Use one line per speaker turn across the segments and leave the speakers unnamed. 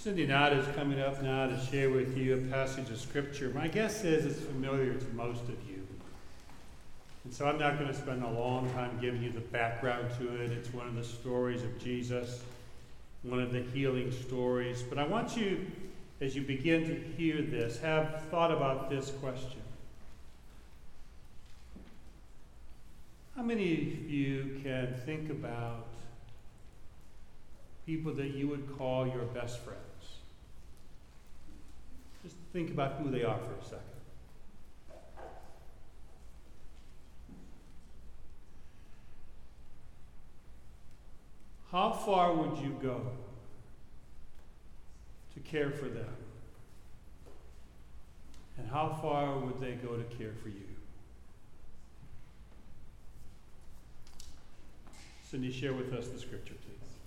Cindy Nod is coming up now to share with you a passage of Scripture. My guess is it's familiar to most of you. And so I'm not going to spend a long time giving you the background to it. It's one of the stories of Jesus, one of the healing stories. But I want you, as you begin to hear this, have thought about this question How many of you can think about people that you would call your best friends? Think about who they are for a second. How far would you go to care for them? And how far would they go to care for you? Cindy, share with us the scripture, please.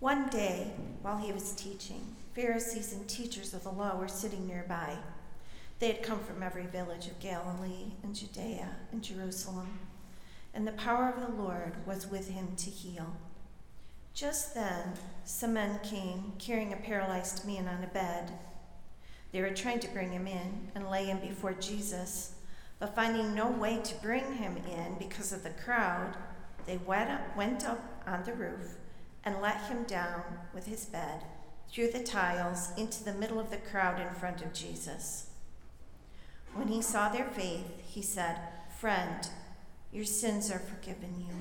One day, while he was teaching, Pharisees and teachers of the law were sitting nearby. They had come from every village of Galilee and Judea and Jerusalem, and the power of the Lord was with him to heal. Just then, some men came carrying a paralyzed man on a bed. They were trying to bring him in and lay him before Jesus, but finding no way to bring him in because of the crowd, they went up, went up on the roof and let him down with his bed through the tiles into the middle of the crowd in front of Jesus. When he saw their faith, he said, Friend, your sins are forgiven you.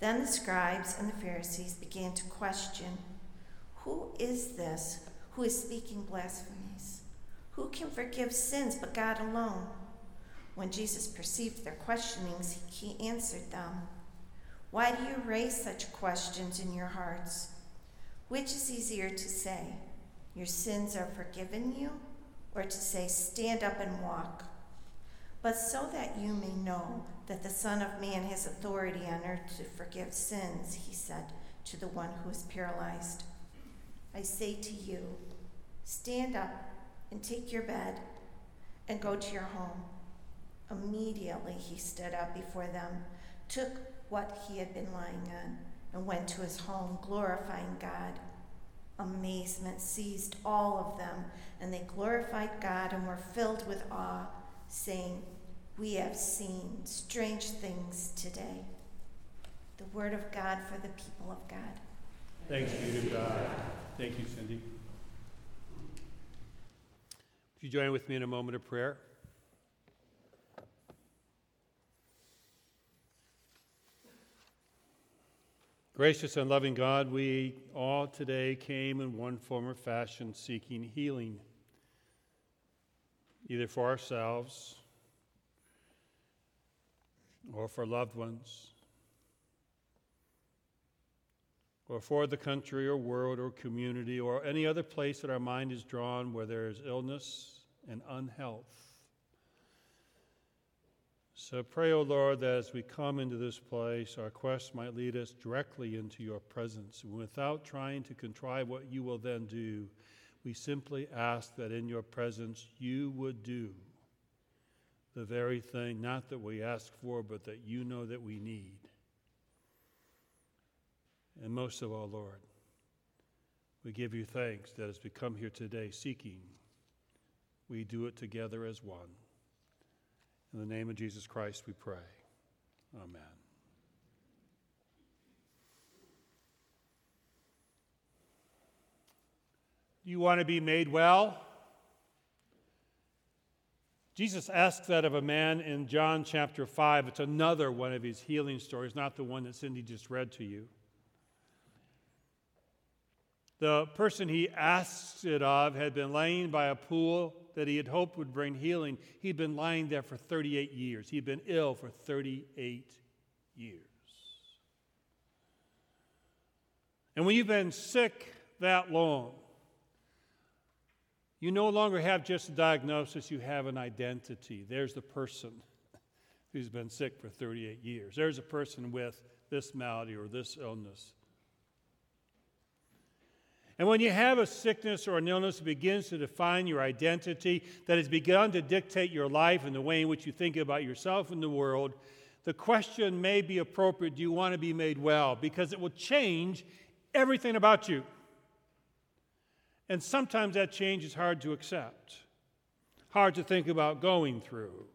Then the scribes and the Pharisees began to question Who is this who is speaking blasphemies? Who can forgive sins but God alone? When Jesus perceived their questionings, he answered them. Why do you raise such questions in your hearts? Which is easier to say, Your sins are forgiven you, or to say, Stand up and walk? But so that you may know that the Son of Man has authority on earth to forgive sins, he said to the one who is paralyzed, I say to you, stand up and take your bed and go to your home. Immediately he stood up before them, took what he had been lying on and went to his home, glorifying God. Amazement seized all of them, and they glorified God and were filled with awe, saying, We have seen strange things today. The word of God for the people of God.
Thanks be to God. Thank you, Cindy. Would you join with me in a moment of prayer? Gracious and loving God, we all today came in one form or fashion seeking healing, either for ourselves or for loved ones, or for the country or world or community or any other place that our mind is drawn where there is illness and unhealth. So pray, O oh Lord, that as we come into this place, our quest might lead us directly into your presence. Without trying to contrive what you will then do, we simply ask that in your presence you would do the very thing, not that we ask for, but that you know that we need. And most of all, Lord, we give you thanks that as we come here today seeking, we do it together as one. In the name of Jesus Christ, we pray. Amen. Do you want to be made well? Jesus asks that of a man in John chapter 5. It's another one of his healing stories, not the one that Cindy just read to you. The person he asks it of had been laying by a pool that he had hoped would bring healing. He'd been lying there for 38 years. He'd been ill for 38 years. And when you've been sick that long, you no longer have just a diagnosis, you have an identity. There's the person who's been sick for 38 years. There's a person with this malady or this illness. And when you have a sickness or an illness that begins to define your identity, that has begun to dictate your life and the way in which you think about yourself and the world, the question may be appropriate do you want to be made well? Because it will change everything about you. And sometimes that change is hard to accept, hard to think about going through.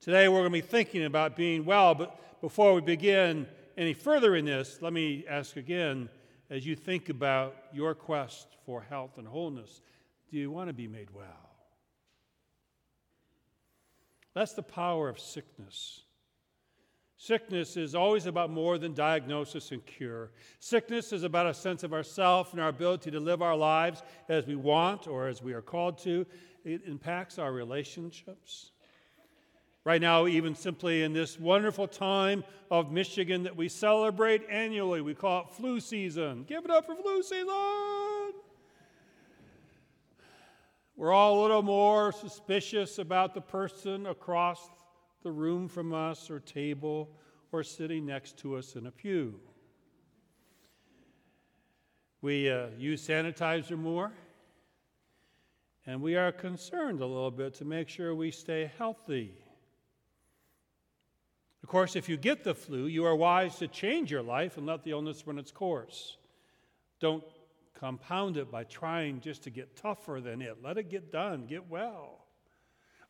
Today we're going to be thinking about being well, but before we begin any further in this, let me ask again as you think about your quest for health and wholeness, do you want to be made well? That's the power of sickness. Sickness is always about more than diagnosis and cure. Sickness is about a sense of ourself and our ability to live our lives as we want or as we are called to. It impacts our relationships. Right now, even simply in this wonderful time of Michigan that we celebrate annually, we call it flu season. Give it up for flu season! We're all a little more suspicious about the person across the room from us or table or sitting next to us in a pew. We uh, use sanitizer more, and we are concerned a little bit to make sure we stay healthy. Of course, if you get the flu, you are wise to change your life and let the illness run its course. Don't compound it by trying just to get tougher than it. Let it get done, get well.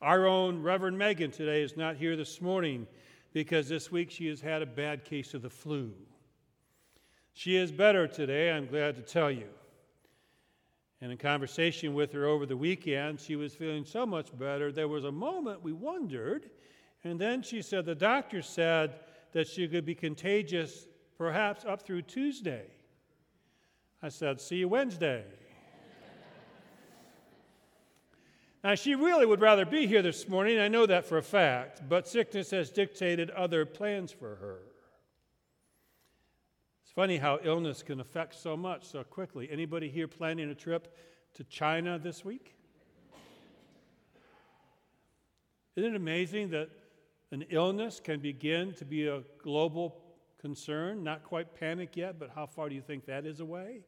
Our own Reverend Megan today is not here this morning because this week she has had a bad case of the flu. She is better today, I'm glad to tell you. And in conversation with her over the weekend, she was feeling so much better. There was a moment we wondered and then she said the doctor said that she could be contagious perhaps up through Tuesday. I said, See you Wednesday. now, she really would rather be here this morning. I know that for a fact, but sickness has dictated other plans for her. It's funny how illness can affect so much so quickly. Anybody here planning a trip to China this week? Isn't it amazing that an illness can begin to be a global concern, not quite panic yet, but how far do you think that is away?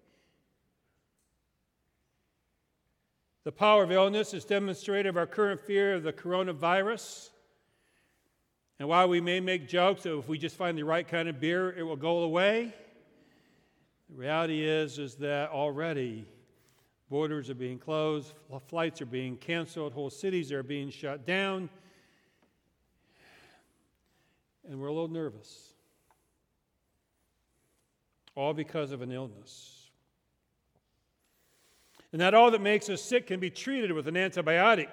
The power of illness is demonstrated of our current fear of the coronavirus. And while we may make jokes that if we just find the right kind of beer, it will go away, the reality is, is that already borders are being closed, flights are being canceled, whole cities are being shut down and we're a little nervous. All because of an illness. And that all that makes us sick can be treated with an antibiotic.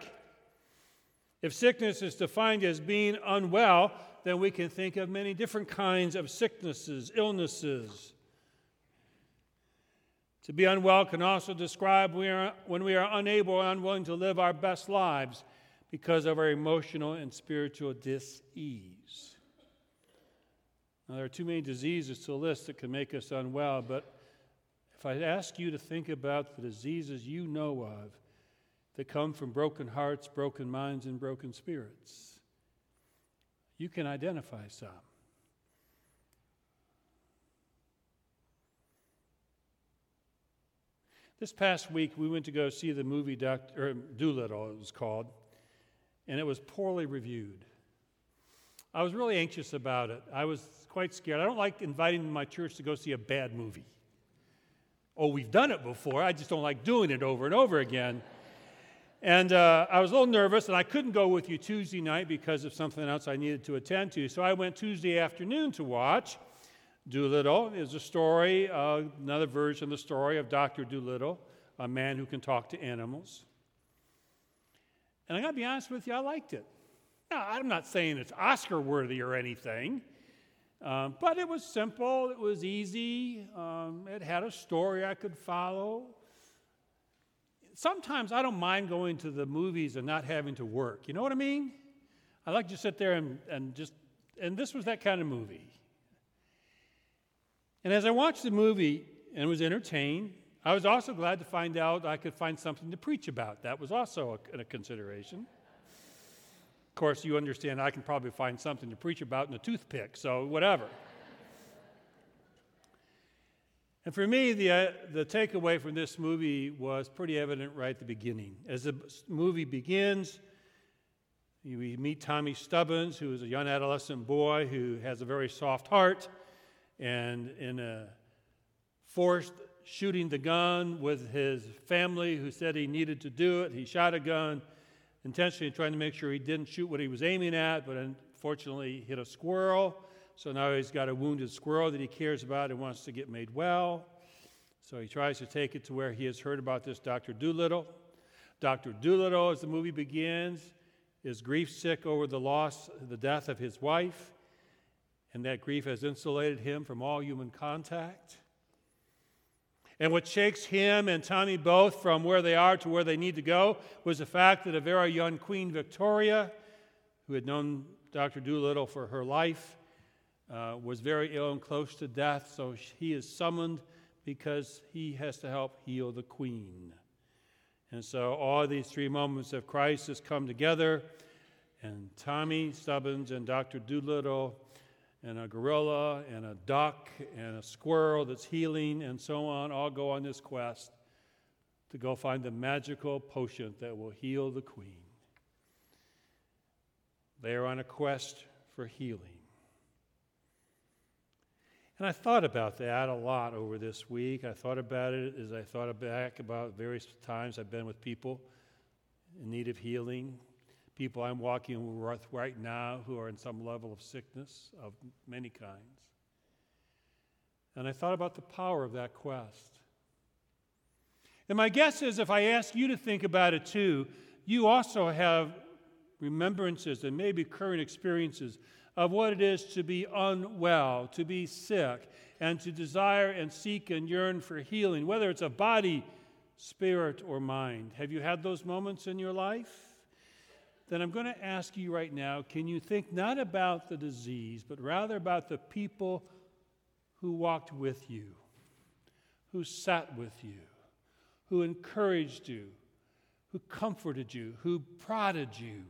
If sickness is defined as being unwell, then we can think of many different kinds of sicknesses, illnesses. To be unwell can also describe when we are unable or unwilling to live our best lives because of our emotional and spiritual dis ease. Now, there are too many diseases to list that can make us unwell, but if I ask you to think about the diseases you know of that come from broken hearts, broken minds, and broken spirits, you can identify some. This past week, we went to go see the movie Doctor er, Dolittle, it was called, and it was poorly reviewed. I was really anxious about it. I was quite scared. I don't like inviting my church to go see a bad movie. Oh, we've done it before. I just don't like doing it over and over again. And uh, I was a little nervous, and I couldn't go with you Tuesday night because of something else I needed to attend to. So I went Tuesday afternoon to watch Dolittle. It's a story, uh, another version of the story of Dr. Dolittle, a man who can talk to animals. And I got to be honest with you, I liked it. Now, I'm not saying it's Oscar worthy or anything, um, but it was simple, it was easy, um, it had a story I could follow. Sometimes I don't mind going to the movies and not having to work. You know what I mean? I like to sit there and, and just, and this was that kind of movie. And as I watched the movie and was entertained, I was also glad to find out I could find something to preach about. That was also a, a consideration course, you understand I can probably find something to preach about in a toothpick, so whatever. And for me, the, uh, the takeaway from this movie was pretty evident right at the beginning. As the movie begins, we meet Tommy Stubbins, who is a young adolescent boy who has a very soft heart, and in a forced shooting the gun with his family who said he needed to do it. He shot a gun intentionally trying to make sure he didn't shoot what he was aiming at, but unfortunately hit a squirrel. So now he's got a wounded squirrel that he cares about and wants to get made well. So he tries to take it to where he has heard about this Dr. Dolittle. Dr. Dolittle, as the movie begins, is grief sick over the loss, the death of his wife, and that grief has insulated him from all human contact. And what shakes him and Tommy both from where they are to where they need to go was the fact that a very young Queen Victoria, who had known Dr. Dolittle for her life, uh, was very ill and close to death. So he is summoned because he has to help heal the Queen. And so all these three moments of crisis come together, and Tommy Stubbins and Dr. Dolittle and a gorilla and a duck and a squirrel that's healing and so on all go on this quest to go find the magical potion that will heal the queen. They are on a quest for healing. And I thought about that a lot over this week. I thought about it as I thought back about various times I've been with people in need of healing, people I'm walking with right now who are in some level of sickness of many kinds. And I thought about the power of that quest. And my guess is if I ask you to think about it too, you also have remembrances and maybe current experiences of what it is to be unwell, to be sick, and to desire and seek and yearn for healing, whether it's a body, spirit, or mind. Have you had those moments in your life? Then I'm going to ask you right now can you think not about the disease, but rather about the people who walked with you, who sat with you, who encouraged you, who comforted you, who prodded you?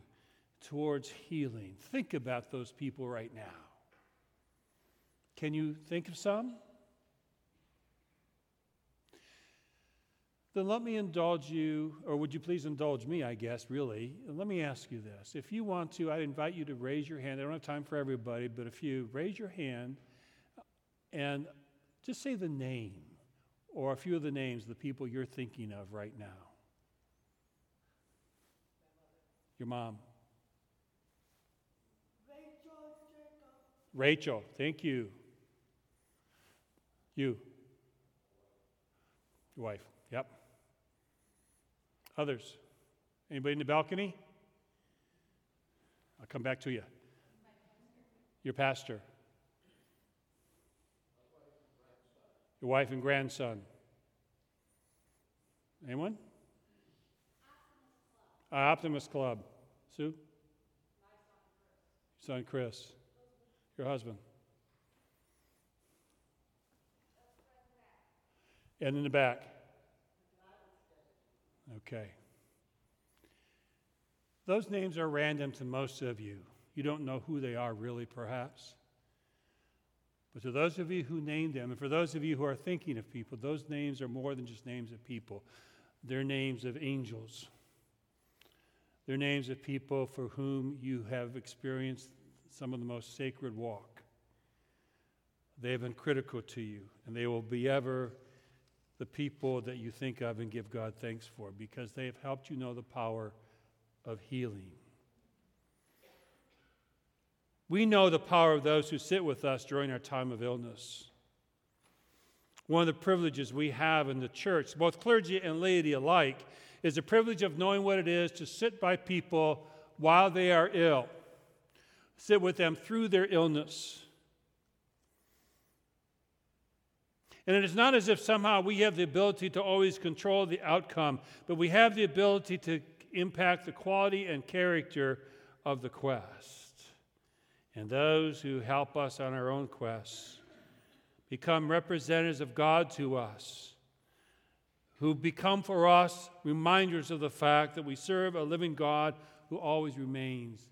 towards healing. Think about those people right now. Can you think of some? Then let me indulge you, or would you please indulge me, I guess, really. Let me ask you this. If you want to, I'd invite you to raise your hand. I don't have time for everybody, but if you raise your hand uh, and just say the name or a few of the names of the people you're thinking of right now. Your mom. Rachel, thank you. You. Your wife, yep. Others? Anybody in the balcony? I'll come back to you. Your pastor. Your wife and grandson. Anyone? Uh, Optimist Club. Sue? Son Chris. Your husband. And in the back. Okay. Those names are random to most of you. You don't know who they are really, perhaps. But to those of you who named them, and for those of you who are thinking of people, those names are more than just names of people. They're names of angels. They're names of people for whom you have experienced some of the most sacred walk. They have been critical to you, and they will be ever the people that you think of and give God thanks for because they have helped you know the power of healing. We know the power of those who sit with us during our time of illness. One of the privileges we have in the church, both clergy and laity alike, is the privilege of knowing what it is to sit by people while they are ill sit with them through their illness. And it is not as if somehow we have the ability to always control the outcome, but we have the ability to impact the quality and character of the quest. And those who help us on our own quests become representatives of God to us, who become for us reminders of the fact that we serve a living God who always remains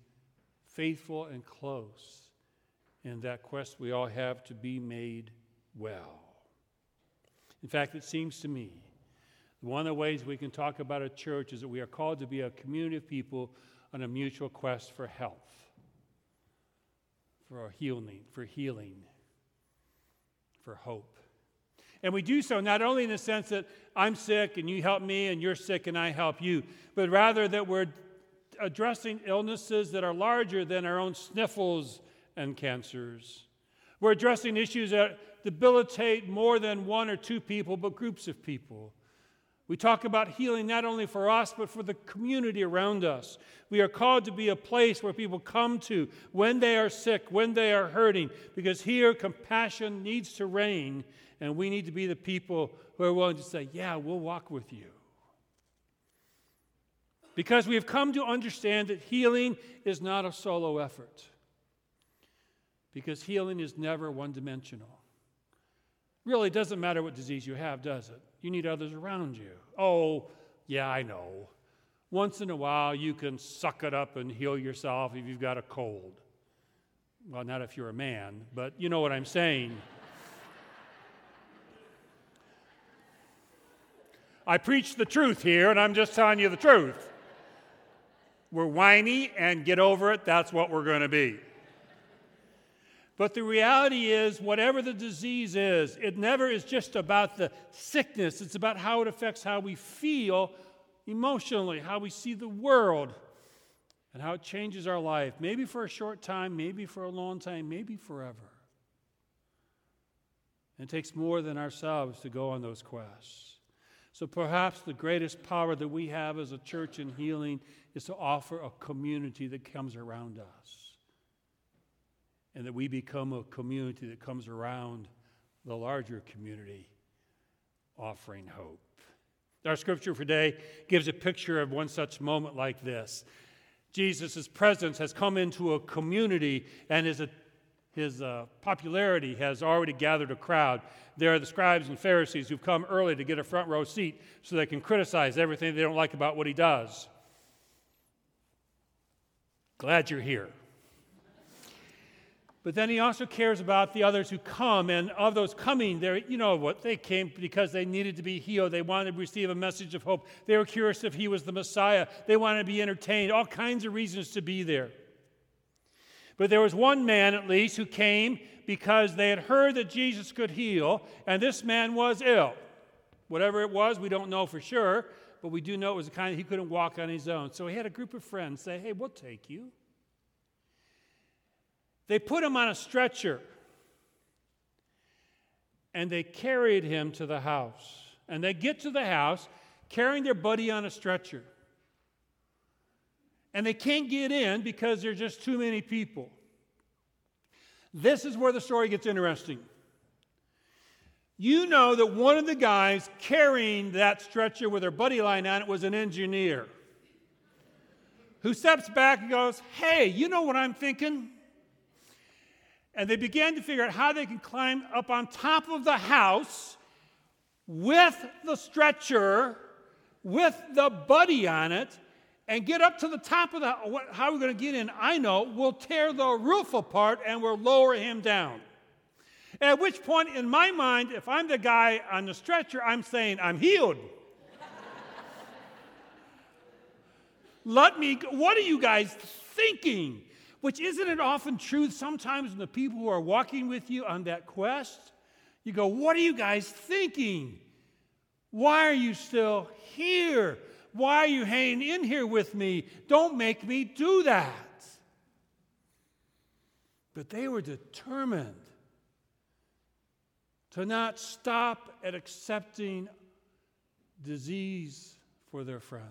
faithful and close in that quest we all have to be made well. In fact, it seems to me one of the ways we can talk about a church is that we are called to be a community of people on a mutual quest for health, for healing, for healing, for hope. And we do so not only in the sense that I'm sick and you help me and you're sick and I help you, but rather that we're addressing illnesses that are larger than our own sniffles and cancers. We're addressing issues that debilitate more than one or two people, but groups of people. We talk about healing not only for us, but for the community around us. We are called to be a place where people come to when they are sick, when they are hurting, because here compassion needs to reign, and we need to be the people who are willing to say, Yeah, we'll walk with you. Because we have come to understand that healing is not a solo effort, because healing is never one dimensional. Really, it doesn't matter what disease you have, does it? You need others around you. Oh, yeah, I know. Once in a while, you can suck it up and heal yourself if you've got a cold. Well, not if you're a man, but you know what I'm saying. I preach the truth here, and I'm just telling you the truth. We're whiny and get over it, that's what we're going to be. But the reality is, whatever the disease is, it never is just about the sickness. It's about how it affects how we feel emotionally, how we see the world, and how it changes our life. Maybe for a short time, maybe for a long time, maybe forever. And it takes more than ourselves to go on those quests. So perhaps the greatest power that we have as a church in healing is to offer a community that comes around us and that we become a community that comes around the larger community offering hope. Our scripture for today gives a picture of one such moment like this. Jesus' presence has come into a community, and his, his uh, popularity has already gathered a crowd. There are the scribes and Pharisees who've come early to get a front row seat so they can criticize everything they don't like about what he does. Glad you're here. But then he also cares about the others who come, and of those coming, there, you know what? They came because they needed to be healed. They wanted to receive a message of hope. They were curious if he was the Messiah. They wanted to be entertained. All kinds of reasons to be there. But there was one man, at least, who came because they had heard that Jesus could heal, and this man was ill. Whatever it was, we don't know for sure, but we do know it was the kind that he couldn't walk on his own. So he had a group of friends say, Hey, we'll take you. They put him on a stretcher and they carried him to the house. And they get to the house carrying their buddy on a stretcher. And they can't get in because there's just too many people. This is where the story gets interesting. You know that one of the guys carrying that stretcher with their buddy lying on it was an engineer who steps back and goes, Hey, you know what I'm thinking? And they began to figure out how they can climb up on top of the house with the stretcher, with the buddy on it, and get up to the top of the how are we going to get in? I know we'll tear the roof apart and we'll lower him down. At which point in my mind if i'm the guy on the stretcher i'm saying i'm healed. Let me what are you guys thinking which isn't it often true sometimes when the people who are walking with you on that quest, you go, What are you guys thinking? Why are you still here? Why are you hanging in here with me? Don't make me do that. But they were determined to not stop at accepting disease for their friend.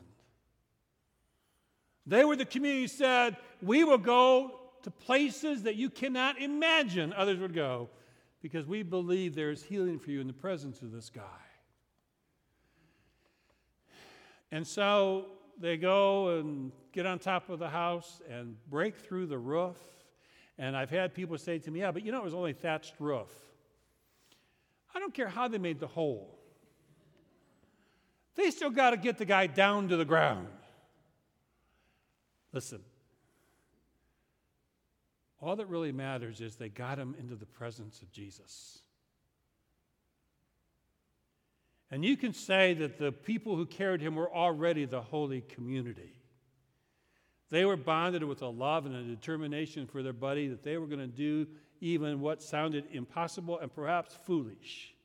They were the community who said, We will go to places that you cannot imagine others would go because we believe there is healing for you in the presence of this guy. And so they go and get on top of the house and break through the roof. And I've had people say to me, Yeah, but you know, it was only thatched roof. I don't care how they made the hole, they still got to get the guy down to the ground. Listen, all that really matters is they got him into the presence of Jesus. And you can say that the people who carried him were already the holy community. They were bonded with a love and a determination for their buddy that they were going to do even what sounded impossible and perhaps foolish.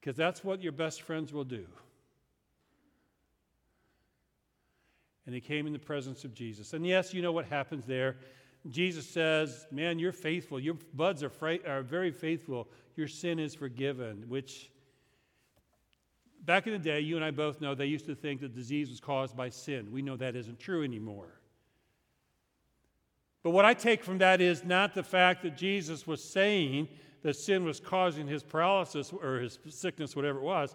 because that's what your best friends will do. And he came in the presence of Jesus. And yes, you know what happens there. Jesus says, Man, you're faithful. Your buds are, fra- are very faithful. Your sin is forgiven, which back in the day, you and I both know they used to think that disease was caused by sin. We know that isn't true anymore. But what I take from that is not the fact that Jesus was saying that sin was causing his paralysis or his sickness, whatever it was.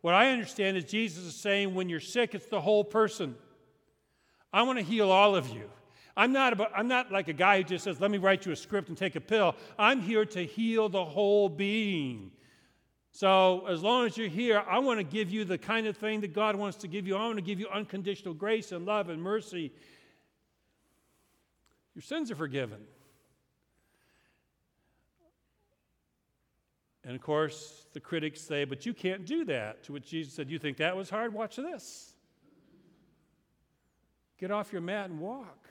What I understand is Jesus is saying when you're sick, it's the whole person. I want to heal all of you. I'm not, about, I'm not like a guy who just says, let me write you a script and take a pill. I'm here to heal the whole being. So, as long as you're here, I want to give you the kind of thing that God wants to give you. I want to give you unconditional grace and love and mercy. Your sins are forgiven. And of course, the critics say, But you can't do that. To which Jesus said, You think that was hard? Watch this. Get off your mat and walk.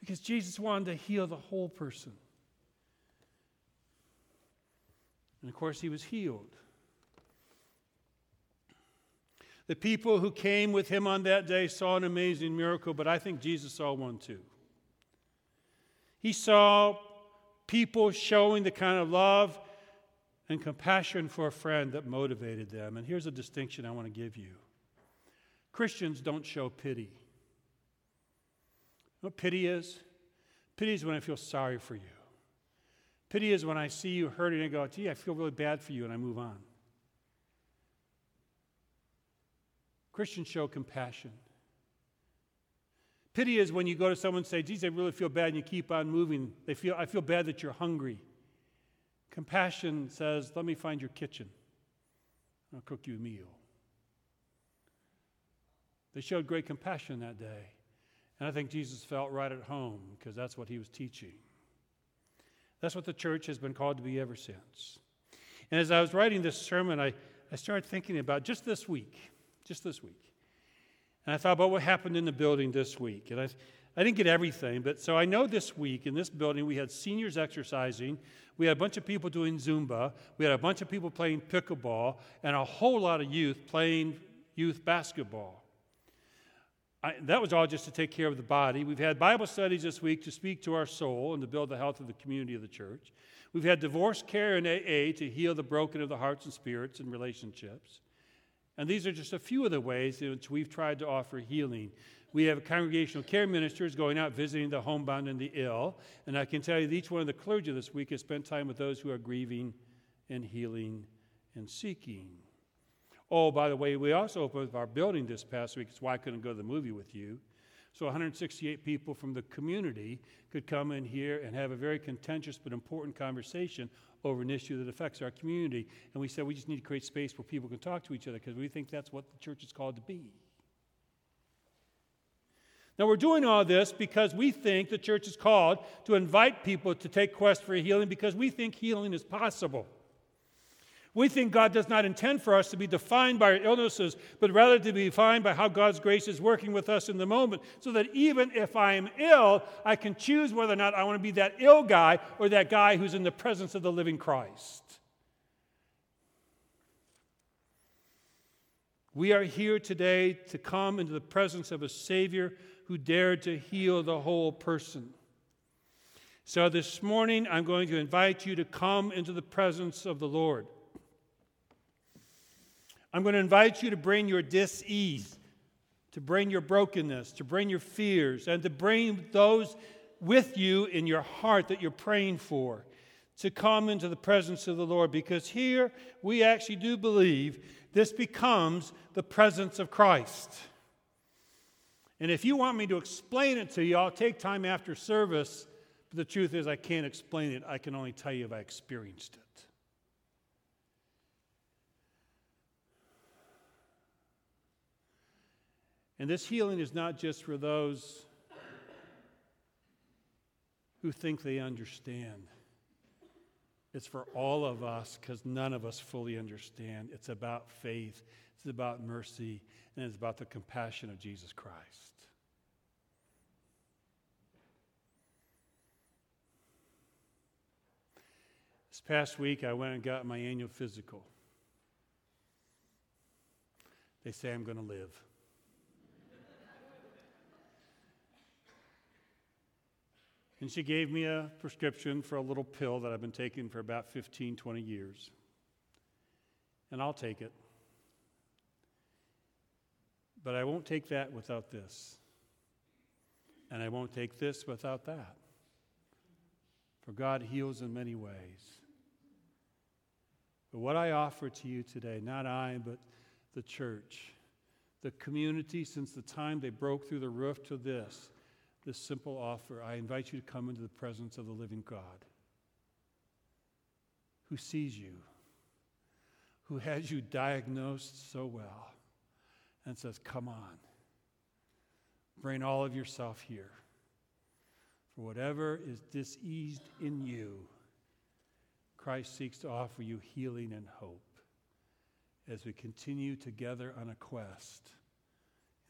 Because Jesus wanted to heal the whole person. And of course, he was healed. The people who came with him on that day saw an amazing miracle, but I think Jesus saw one too. He saw people showing the kind of love and compassion for a friend that motivated them. And here's a distinction I want to give you Christians don't show pity. You know what pity is? Pity is when I feel sorry for you. Pity is when I see you hurting and I go, gee, I feel really bad for you, and I move on. Christians show compassion. Pity is when you go to someone and say, geez, I really feel bad, and you keep on moving. They feel, I feel bad that you're hungry. Compassion says, let me find your kitchen. I'll cook you a meal. They showed great compassion that day. And I think Jesus felt right at home because that's what he was teaching. That's what the church has been called to be ever since. And as I was writing this sermon, I, I started thinking about just this week, just this week. And I thought about what happened in the building this week. And I, I didn't get everything, but so I know this week in this building we had seniors exercising, we had a bunch of people doing Zumba, we had a bunch of people playing pickleball, and a whole lot of youth playing youth basketball. I, that was all just to take care of the body. We've had Bible studies this week to speak to our soul and to build the health of the community of the church. We've had divorce care and AA to heal the broken of the hearts and spirits and relationships. And these are just a few of the ways in which we've tried to offer healing. We have congregational care ministers going out visiting the homebound and the ill. And I can tell you that each one of the clergy this week has spent time with those who are grieving and healing and seeking. Oh, by the way, we also opened up our building this past week. It's why I couldn't go to the movie with you. So 168 people from the community could come in here and have a very contentious but important conversation over an issue that affects our community. And we said we just need to create space where people can talk to each other because we think that's what the church is called to be. Now, we're doing all this because we think the church is called to invite people to take quest for healing because we think healing is possible. We think God does not intend for us to be defined by our illnesses, but rather to be defined by how God's grace is working with us in the moment, so that even if I am ill, I can choose whether or not I want to be that ill guy or that guy who's in the presence of the living Christ. We are here today to come into the presence of a Savior who dared to heal the whole person. So this morning, I'm going to invite you to come into the presence of the Lord. I'm going to invite you to bring your dis-ease, to bring your brokenness, to bring your fears, and to bring those with you in your heart that you're praying for to come into the presence of the Lord because here we actually do believe this becomes the presence of Christ. And if you want me to explain it to you, I'll take time after service. But the truth is, I can't explain it. I can only tell you if I experienced it. And this healing is not just for those who think they understand. It's for all of us because none of us fully understand. It's about faith, it's about mercy, and it's about the compassion of Jesus Christ. This past week, I went and got my annual physical. They say I'm going to live. And she gave me a prescription for a little pill that I've been taking for about 15, 20 years. And I'll take it. But I won't take that without this. And I won't take this without that. For God heals in many ways. But what I offer to you today, not I, but the church, the community, since the time they broke through the roof to this, this simple offer, I invite you to come into the presence of the living God who sees you, who has you diagnosed so well, and says, Come on, bring all of yourself here. For whatever is diseased in you, Christ seeks to offer you healing and hope as we continue together on a quest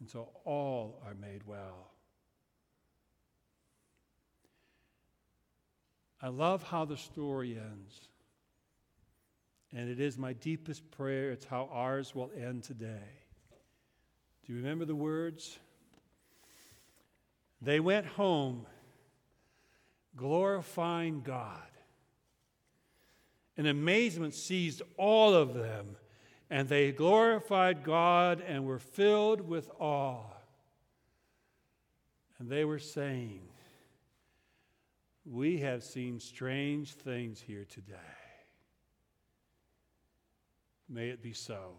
until all are made well. I love how the story ends. And it is my deepest prayer. It's how ours will end today. Do you remember the words? They went home glorifying God. And amazement seized all of them, and they glorified God and were filled with awe. And they were saying, We have seen strange things here today. May it be so.